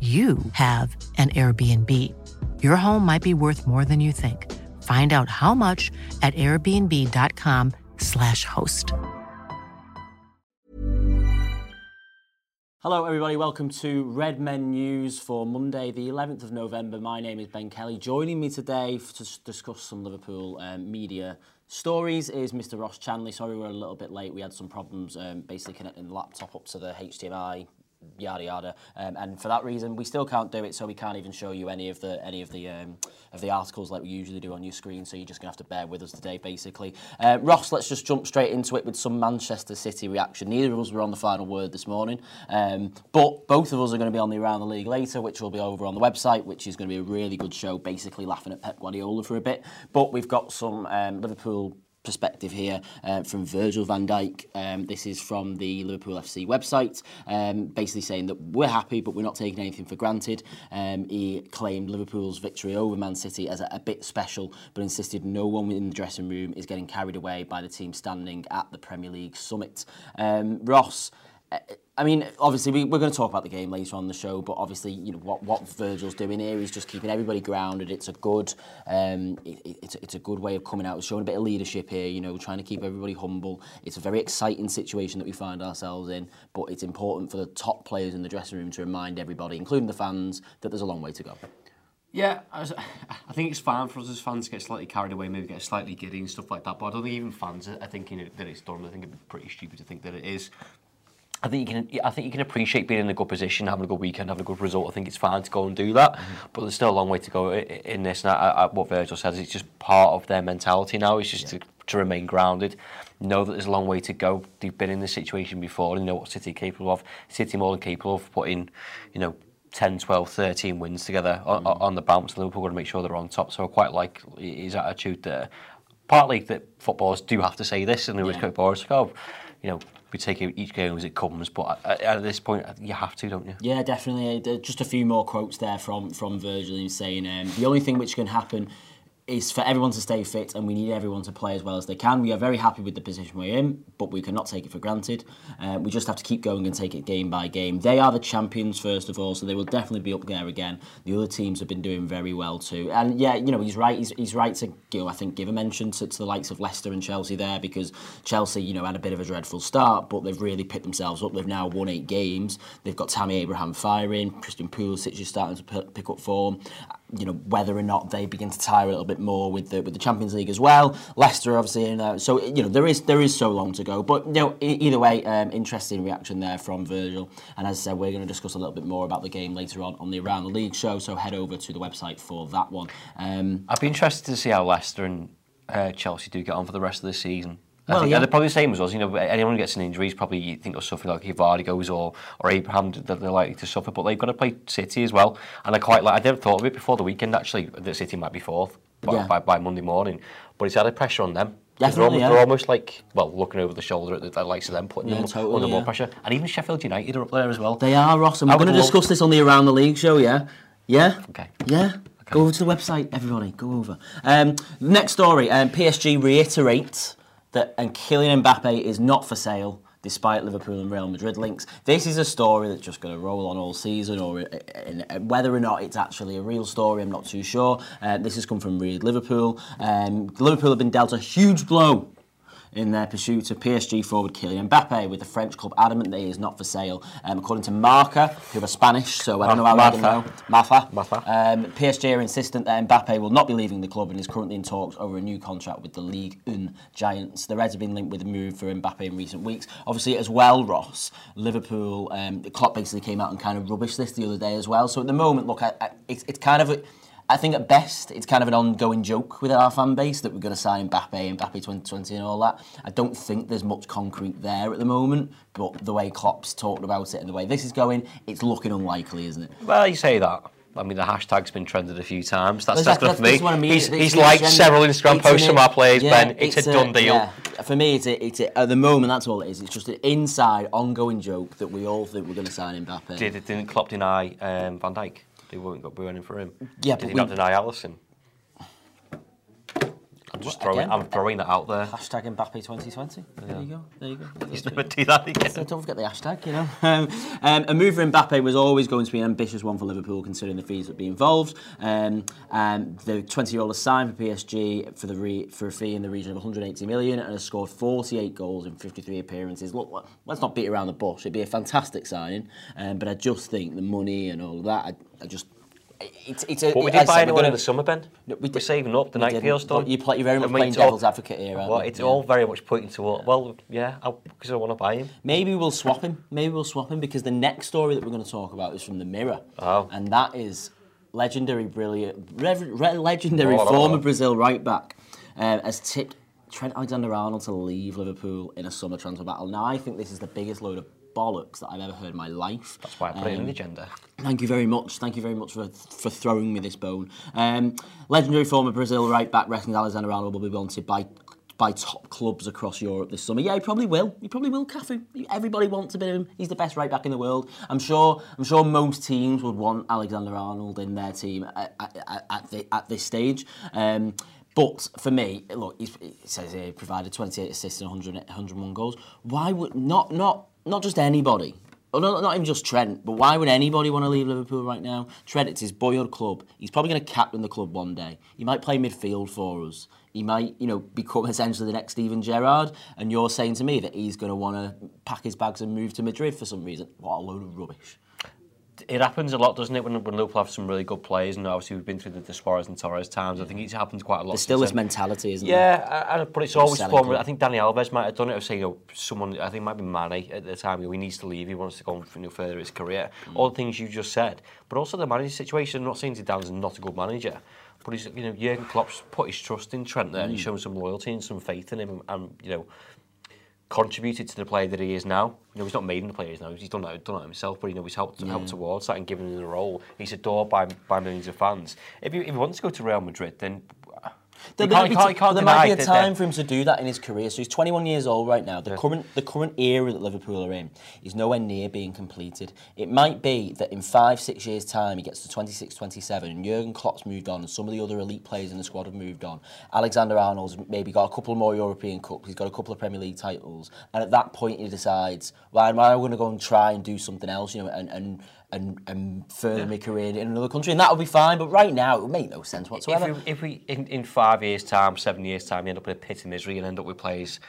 you have an Airbnb. Your home might be worth more than you think. Find out how much at airbnb.com/slash host. Hello, everybody. Welcome to Red Men News for Monday, the 11th of November. My name is Ben Kelly. Joining me today to discuss some Liverpool um, media stories is Mr. Ross Chanley. Sorry, we're a little bit late. We had some problems um, basically connecting the laptop up to the HDMI yada yada. Um, and for that reason, we still can't do it, so we can't even show you any of the any of the um, of the articles like we usually do on your screen. So you're just gonna have to bear with us today, basically. Uh, Ross, let's just jump straight into it with some Manchester City reaction. Neither of us were on the final word this morning, um, but both of us are going to be on the around the league later, which will be over on the website, which is going to be a really good show, basically laughing at Pep Guardiola for a bit. But we've got some um, Liverpool perspective here uh, from Virgil van Dijk. Um, this is from the Liverpool FC website, um, basically saying that we're happy, but we're not taking anything for granted. Um, he claimed Liverpool's victory over Man City as a, a, bit special, but insisted no one in the dressing room is getting carried away by the team standing at the Premier League summit. Um, Ross. I mean, obviously, we, are going to talk about the game later on the show, but obviously, you know what, what Virgil's doing here is just keeping everybody grounded. It's a good, um, it, it's, it's a good way of coming out, showing a bit of leadership here. You know, trying to keep everybody humble. It's a very exciting situation that we find ourselves in, but it's important for the top players in the dressing room to remind everybody, including the fans, that there's a long way to go. Yeah, I, I think it's fine for us as fans to get slightly carried away, maybe get slightly giddy and stuff like that. But I don't think even fans are thinking that it's done. I think it'd be pretty stupid to think that it is. I think you can. I think you can appreciate being in a good position, having a good weekend, having a good result. I think it's fine to go and do that, mm-hmm. but there's still a long way to go in this. And I, I, what Virgil says, it's just part of their mentality now. It's just yeah. to, to remain grounded, know that there's a long way to go. They've been in this situation before, and know what City capable of. City more than capable of putting, you know, 10, 12, 13 wins together on, mm-hmm. on the bounce. Liverpool got to make sure they're on top. So I quite like his attitude there. Partly that footballers do have to say this, and they always yeah. go, oh, you know, we take each game as it comes. But at, at, this point, you have to, don't you? Yeah, definitely. Uh, just a few more quotes there from from Virgil saying um, the only thing which can happen is for everyone to stay fit and we need everyone to play as well as they can. We are very happy with the position we're in, but we cannot take it for granted. Uh, we just have to keep going and take it game by game. They are the champions, first of all, so they will definitely be up there again. The other teams have been doing very well too. And yeah, you know, he's right. He's, he's right to, you know, I think, give a mention to, to the likes of Leicester and Chelsea there because Chelsea, you know, had a bit of a dreadful start, but they've really picked themselves up. They've now won eight games. They've got Tammy Abraham firing. Christian Pulisic is starting to pick up form you know whether or not they begin to tire a little bit more with the with the Champions League as well. Leicester obviously, in, uh, so you know there is there is so long to go. But you know either way, um, interesting reaction there from Virgil. And as I said, we're going to discuss a little bit more about the game later on on the Around the League show. So head over to the website for that one. Um, I'd be interested to see how Leicester and uh, Chelsea do get on for the rest of the season. I well, think yeah. they're probably the same as us. You know, anyone who gets an injury is probably you think of something like goes or or Abraham that they're likely to suffer. But they've got to play City as well, and I quite like. I never thought of it before the weekend actually that City might be fourth by, yeah. by, by Monday morning, but it's added pressure on them. They're, almost, yeah. they're almost like well looking over the shoulder at the, the likes of them, putting yeah, them totally, under more pressure, and even Sheffield United are up there as well. They are Ross, and we're going to discuss this on the Around the League show. Yeah, yeah, okay, yeah. Okay. Go over to the website, everybody. Go over. Um, next story. Um, PSG reiterates that and Kylian Mbappe is not for sale despite Liverpool and Real Madrid links. This is a story that's just going to roll on all season, or uh, whether or not it's actually a real story, I'm not too sure. Uh, this has come from Read Liverpool. Um, Liverpool have been dealt a huge blow in their pursuit of PSG forward Kylian Mbappe, with the French club adamant that he is not for sale. Um, according to Marca, who are Spanish, so I don't know how I know. Martha. Martha. Um, PSG are insistent that Mbappe will not be leaving the club and is currently in talks over a new contract with the League Un Giants. The Reds have been linked with a move for Mbappe in recent weeks. Obviously, as well, Ross, Liverpool, um, the Klopp basically came out and kind of rubbished this the other day as well. So at the moment, look, I, I, it's, it's kind of... A, I think at best it's kind of an ongoing joke with our fan base that we're going to sign Mbappe, and Mbappe 2020 and all that. I don't think there's much concrete there at the moment, but the way Klopp's talked about it and the way this is going, it's looking unlikely, isn't it? Well, you say that. I mean, the hashtag's been trended a few times. That's, that's good for me. what I mean. He's, he's liked agenda. several Instagram It's posts from our players, yeah, Ben. It's, a done deal. yeah. For me, it's a, it's a, at the moment that's all it is. It's just an inside, ongoing joke that we all think we're going to sign Mbappe. Did, didn't Klopp deny um, Van Dijk? They weren't got in for him. Yeah, Did but he we- not deny Alisson? I'm just throwing, again? I'm throwing that out there. Hashtag Mbappe 2020. There you go. There you go. He's never do that again. So don't forget the hashtag, you know. Um, um, a move for Mbappe was always going to be an ambitious one for Liverpool, considering the fees that be involved. Um, um, the 20-year-old has signed for PSG for the re- for a fee in the region of 180 million and has scored 48 goals in 53 appearances. Look, let's not beat around the bush. It'd be a fantastic signing, um, but I just think the money and all of that, I, I just. It's, it's a, But we as I did buy anyone in the summer, Ben. No, we we're saving up. The night didn't, deal's done. you play- you're very much playing talk- devil's advocate here, Well, it's Yeah. all very much pointing to, what. well, yeah, because I want to buy him. Maybe we'll swap him. Maybe we'll swap him because the next story that we're going to talk about is from the Mirror, Oh. and that is legendary, brilliant, rev- re- legendary Oh, former. Brazil right back uh, has tipped Trent Alexander-Arnold to leave Liverpool in a summer transfer battle. Now I think this is the biggest load of bollocks that I've ever heard in my life. That's why I put it in Um, the agenda. Thank you very much. Thank you very much for for throwing me this bone. Um, legendary former Brazil right back reckons Alexander Arnold will be wanted by by top clubs across Europe this summer. Yeah, he probably will. He probably will, Cafu. Everybody wants a bit of him. He's the best right back in the world. I'm sure. I'm sure most teams would want Alexander Arnold in their team at, at, at, the, at this stage. Um, but for me, look, he says he provided 28 assists and 100, 101 goals. Why would not not not just anybody? Oh, no, not even just Trent, but why would anybody want to leave Liverpool right now? Trent, it's his boyhood club. He's probably going to captain the club one day. He might play midfield for us. He might, you know, become essentially the next Steven Gerrard. And you're saying to me that he's going to want to pack his bags and move to Madrid for some reason. What a load of rubbish. It happens a lot, doesn't it, when, when Liverpool have some really good players, and obviously we've been through the, the Suarez and Torres times. I think it happens quite a lot. There's still this mentality, isn't there? Yeah, I- I- but it's always club. I think Dani Alves might have done it of saying, you know, someone, I think it might be Mane at the time, he needs to leave, he wants to go on you know, further his career. Mm. All the things you just said. But also the manager situation, I'm not saying Zidane's not a good manager, but he's, you know, Jurgen Klopp's put his trust in Trent there and Mm. he's shown some loyalty and some faith in him and, and, you know, contributed to the player that he is now. You know, he's not made him the player he is now. He's done that, done that himself, but you know, he's helped helped towards that and given him the role. He's adored by by millions of fans. If he, if he wants to go to Real Madrid, then There, you might can't, be there might be a time for him to do that in his career. So he's 21 years old right now. The current the current era that Liverpool are in is nowhere near being completed. It might be that in five, six years' time he gets to 26, 27, and Jurgen Klopp's moved on, and some of the other elite players in the squad have moved on. Alexander Arnold's maybe got a couple more European Cups. He's got a couple of Premier League titles, and at that point he decides, well, am I going to go and try and do something else, you know, and and and, and further my career in another country, and that would be fine. But right now, it would make no sense whatsoever. If we, if we in, in five years' time, seven years' time, we end up in a pit of misery and end up with players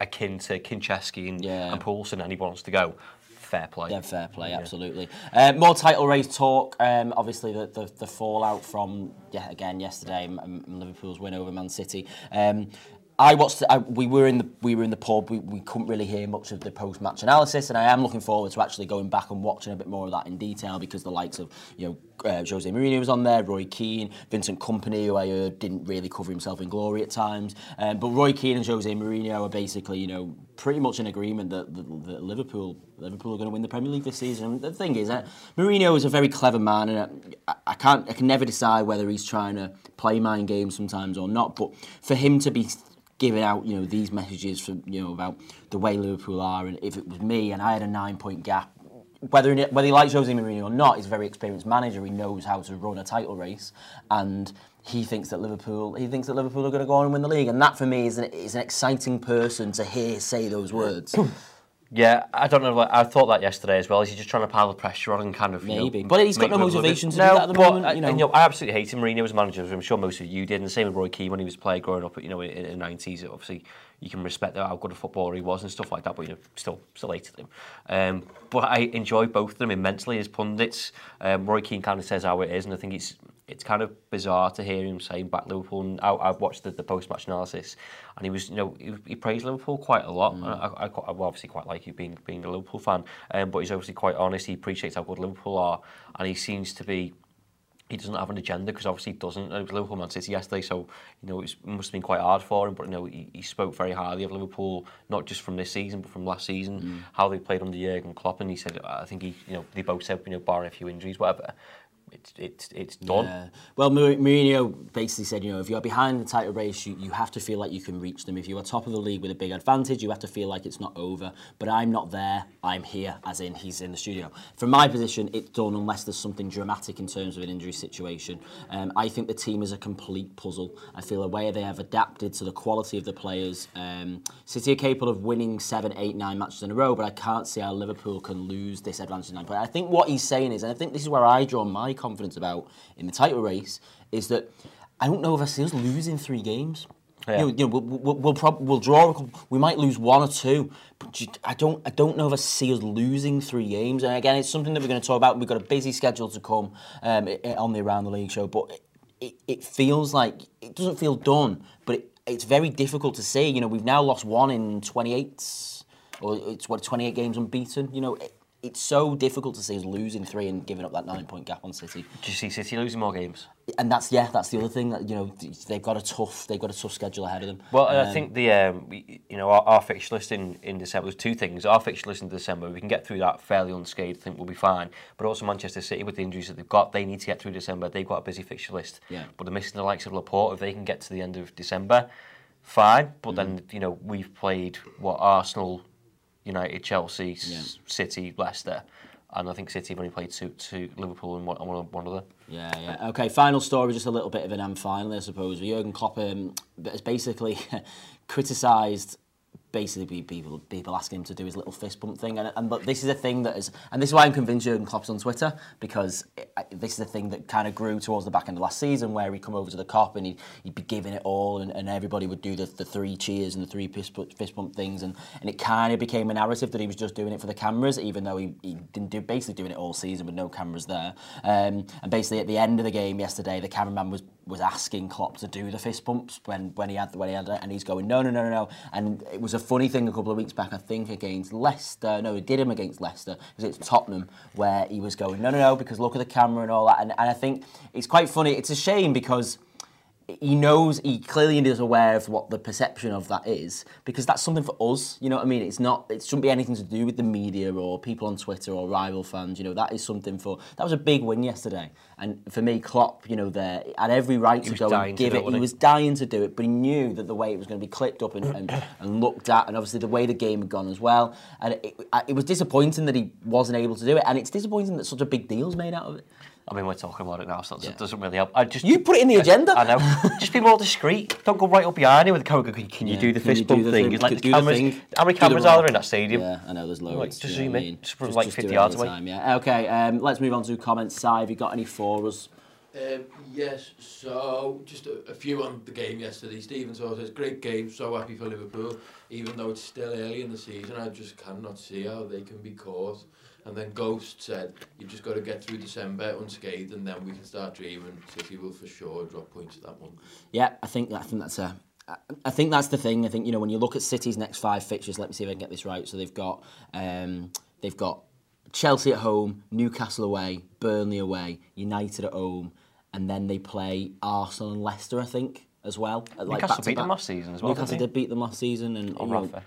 akin to Konchesky and, Yeah. and Poulsen and he wants to go, fair play. Yeah, fair play, absolutely. Uh, more title race talk. Um, obviously, the, the the fallout from yeah again yesterday, Liverpool's win over Man City. Um, I watched. I, we were in the we were in the pub. We, we couldn't really hear much of the post match analysis, and I am looking forward to actually going back and watching a bit more of that in detail because the likes of you know uh, Jose Mourinho was on there, Roy Keane, Vincent Kompany, who I heard didn't really cover himself in glory at times. Um, but Roy Keane and Jose Mourinho are basically you know pretty much in agreement that, that, that Liverpool Liverpool are going to win the Premier League this season. The thing is, uh, Mourinho is a very clever man, and I, I can't I can never decide whether he's trying to play mind games sometimes or not. But for him to be giving out, you know, these messages from you know about the way Liverpool are, and if it was me and I had a nine point gap, whether whether he likes Jose Mourinho or not, he's a very experienced manager. He knows how to run a title race, and he thinks that Liverpool he thinks that Liverpool are going to go on and win the league, and that for me is an, is an exciting person to hear say those words. Yeah, I don't know. Like, I thought that yesterday as well. Is he just trying to pile the pressure on and kind of you know, Maybe. But he's got no motivation to do no, that at the but moment, I, you know. and, I absolutely hated Mourinho as manager. as I'm sure most of you did. And the same with Roy Keane when he was playing growing up. You know, in, in the nineties. Obviously, you can respect how good a footballer he was and stuff like that. But you know, still, still hated him. Um, but I enjoy both of them immensely as pundits. Um, Roy Keane kind of says how it is, and I think it's it's kind of bizarre to hear him saying back Liverpool. And I, I've watched the, the post-match analysis, and he was, you know, he, he praised Liverpool quite a lot. I, I, I, I obviously quite like you being being a Liverpool fan, um, but he's obviously quite honest. He appreciates how good Liverpool are, and he seems to be. He doesn't have an agenda because obviously he doesn't. It was Liverpool Man City yesterday, so you know it must have been quite hard for him. But you know he, he spoke very highly of Liverpool, not just from this season but from last season, how they played under Jurgen Klopp, and he said I think he, you know, they both said you know barring a few injuries, whatever, it's it's it's done. Yeah. Well, Mou- Mourinho basically said, you know, if you're behind the title race, you, you have to feel like you can reach them. If you are top of the league with a big advantage, you have to feel like it's not over. But I'm not there. I'm here, as in he's in the studio. From my position, it's done unless there's something dramatic in terms of an injury situation. Um, I think the team is a complete puzzle. I feel the way they have adapted to the quality of the players. Um, City are capable of winning seven, eight, nine matches in a row, but I can't see how Liverpool can lose this advantage in nine. But I think what he's saying is, and I think this is where I draw my confidence about in the title race, is that I don't know if I see us losing three games. Yeah. You know, you know, we'll, we'll, we'll, prob- we'll draw. couple- We might lose one or two, but ju- I don't. I don't know if I see us losing three games. And again, it's something that we're going to talk about. We've got a busy schedule to come um, i- i- on the Around the League show, but it, it, it feels like it doesn't feel done. But it, it's very difficult to say. You know, we've now lost one in 28, or it's what 28 games unbeaten. You know. It, it's so difficult to see us losing three and giving up that nine-point gap on City Do you see City losing more games? and that's yeah, that's the other thing that you know they've got a tough they've got a tough schedule ahead of them. Well, and I Um, think the um, you know our, our fixture list in, in December was two things. Our fixture list in December, we can get through that fairly unscathed. I think we'll be fine. But also Manchester City with the injuries that they've got, they need to get through December. They've got a busy fixture list. Yeah. But they're missing the likes of Laporte. If they can get to the end of December, fine. But Mm. then you know we've played what Arsenal, United, Chelsea, Yeah. City, Leicester, and I think City have only played two, two Liverpool and one, one, one other. Yeah, yeah. Okay, final story, just a little bit of an M finally, I suppose. Jurgen Klopp um, has basically criticised basically people people asking him to do his little fist bump thing, and, and but this is a thing that is, and this is why I'm convinced Jurgen Klopp's on Twitter because it, I- this is a thing that kind of grew towards the back end of last season, where he'd come over to the Kop and he'd, he'd be giving it all, and, and everybody would do the, the three cheers and the three fist fist bump things, and, and it kind of became a narrative that he was just doing it for the cameras, even though he, he didn't do basically doing it all season with no cameras there. Um, and basically at the end of the game yesterday, the cameraman was was asking Klopp to do the fist bumps when, when he had when he had it, and he's going no no no no no. And it was a funny thing a couple of weeks back, I think against Leicester. No, he did him against Leicester it's Tottenham where he was going no no no because look at the camera and all that. And, and I think it's quite funny. It's a shame because he knows he clearly is aware of what the perception of that is because that's something for us you know what i mean? It's not it shouldn't be anything to do with the media or people on twitter or rival fans you know that is something for that was a big win yesterday. And for me Klopp you know there had every right to go and give it, it he he? was dying to do it but he knew that the way it was going to be clipped up and, and, and looked at and obviously the way the game had gone as well. And it, it, it was disappointing that he wasn't able to do it and it's disappointing that such a big deal's made out of it I mean, we're talking about it now, so it Yeah. doesn't really help. I just You put it in the agenda. I know. just be more discreet. Don't go right up behind him with the camera. Can, can you Yeah, do the can fist bump thing? thing? It's like Do the the cameras. thing. How many Do the cameras are there in that stadium? Yeah, I know there's loads. Like, just zoom in, mean? just from like do 50 yards away. time, yeah. Okay, um, let's move on to comments. Si, have you got any for us? Um, yes, so just a, a few on the game yesterday. Stephen Saw says, great game, so happy for Liverpool. Even though it's still early in the season, I just cannot see how they can be caught. And then Ghost said, you've just got to get through December unscathed and then we can start dreaming. City will for sure drop points at that one. Yeah, I think I think that's a. I- I think that's the thing. I think you know when you look at City's next five fixtures. Let me see if I can get this right. So they've got um, they've got Chelsea at home, Newcastle away, Burnley away, United at home, and then they play Arsenal and Leicester. I think as well. at, like, Newcastle back to beat them back. last season as well, didn't Newcastle they? did beat them last season, and On you know, Rafa.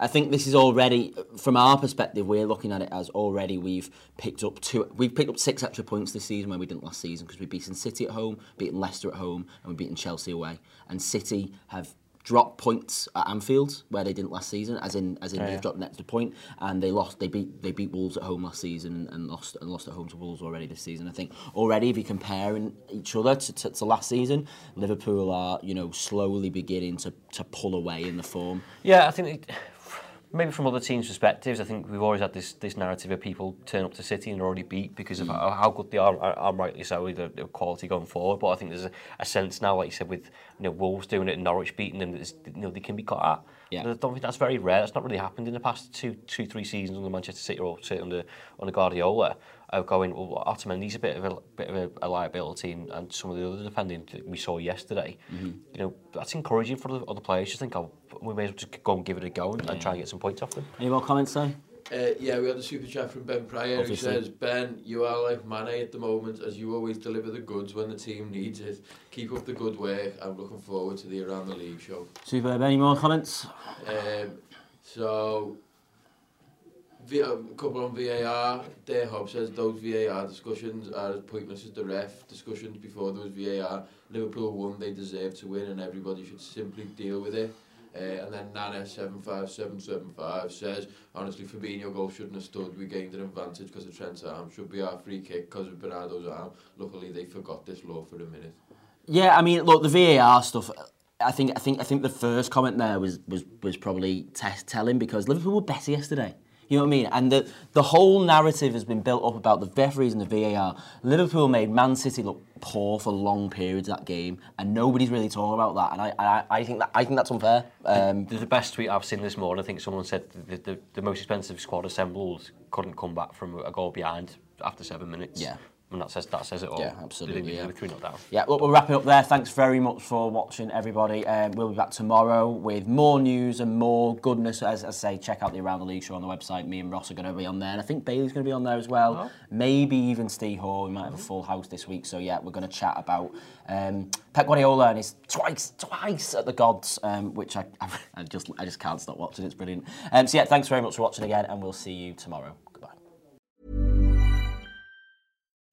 I think this is already, from our perspective, we're looking at it as already we've picked up two, we've picked up six extra points this season where we didn't last season because we've beaten City at home, beaten Leicester at home, and we've beaten Chelsea away. And City have dropped points at Anfield where they didn't last season, as in as in Yeah, they've dropped an extra point, and they lost. They beat they beat Wolves at home last season and lost and lost at home to Wolves already this season. I think already if you're comparing each other to, to, to last season, Liverpool are you know slowly beginning to, to pull away in the form. Yeah, I think it, maybe from other teams' perspectives, I think we've always had this this narrative of people turn up to City and are already beat because of Mm. how, how good they are, and- and rightly so, with the, quality going forward. But I think there's a, a sense now, like you said, with you know Wolves doing it and Norwich beating them, that you know they can be caught at. Yeah. And I don't think that's very rare. That's not really happened in the past two, two, three seasons under Manchester City or certainly under under Guardiola. of going, well, Otamendi's a bit of a bit of a, a liability, and, and some of the other defending we saw yesterday. Mm-hmm. You know, that's encouraging for the other players. Just think, oh, we may as well just go and give it a go and, yeah. and try and get some points off them. Any more comments, though? Uh, yeah, we had a super chat from Ben Pryor Obviously. who says, Ben, you are like Mane at the moment as you always deliver the goods when the team needs it. Keep up the good work. I'm looking forward to the Around the League show. Superb. Any more comments? Um, so, V a couple on VAR, Dare Hobbs says those VAR discussions are as pointless as the ref discussions before there was VAR. Liverpool won, they deserved to win, and everybody should simply deal with it. Uh, and then Nana 75775 says, honestly, Fabinho goal shouldn't have stood. We gained an advantage because of Trent's arm. Should be our free kick because of Bernardo's arm. Luckily, they forgot this law for a minute. Yeah, I mean, look, the VAR stuff. I think, I think, I think the first comment there was was was probably test telling because Liverpool were better yesterday. You know what I mean? And the the whole narrative has been built up about the referees and the VAR. Liverpool made Man City look poor for long periods that game, and nobody's really talking about that. And I, I, I think that I think that's unfair. Um, The, the best tweet I've seen this morning, I think someone said the, the, the most expensive squad assembled couldn't come back from a goal behind after seven minutes. Yeah. And that says that says it all. Yeah, absolutely, yeah. didn't- they threw it down. Yeah, we'll wrap it up there. Thanks very much for watching, everybody. Um, we'll be back tomorrow with more news and more goodness. As, I say, check out the Around the League show on the website. Me and Ross are going to be on there, and I think Bailey's going to be on there as well. Maybe even Steve Hall. We might have a full house this week. So yeah, we're going to chat about um, Pep Guardiola and his twice, twice at the gods, um, which I, I just, I just can't stop watching. It's brilliant. Um, so yeah, thanks very much for watching again, and we'll see you tomorrow.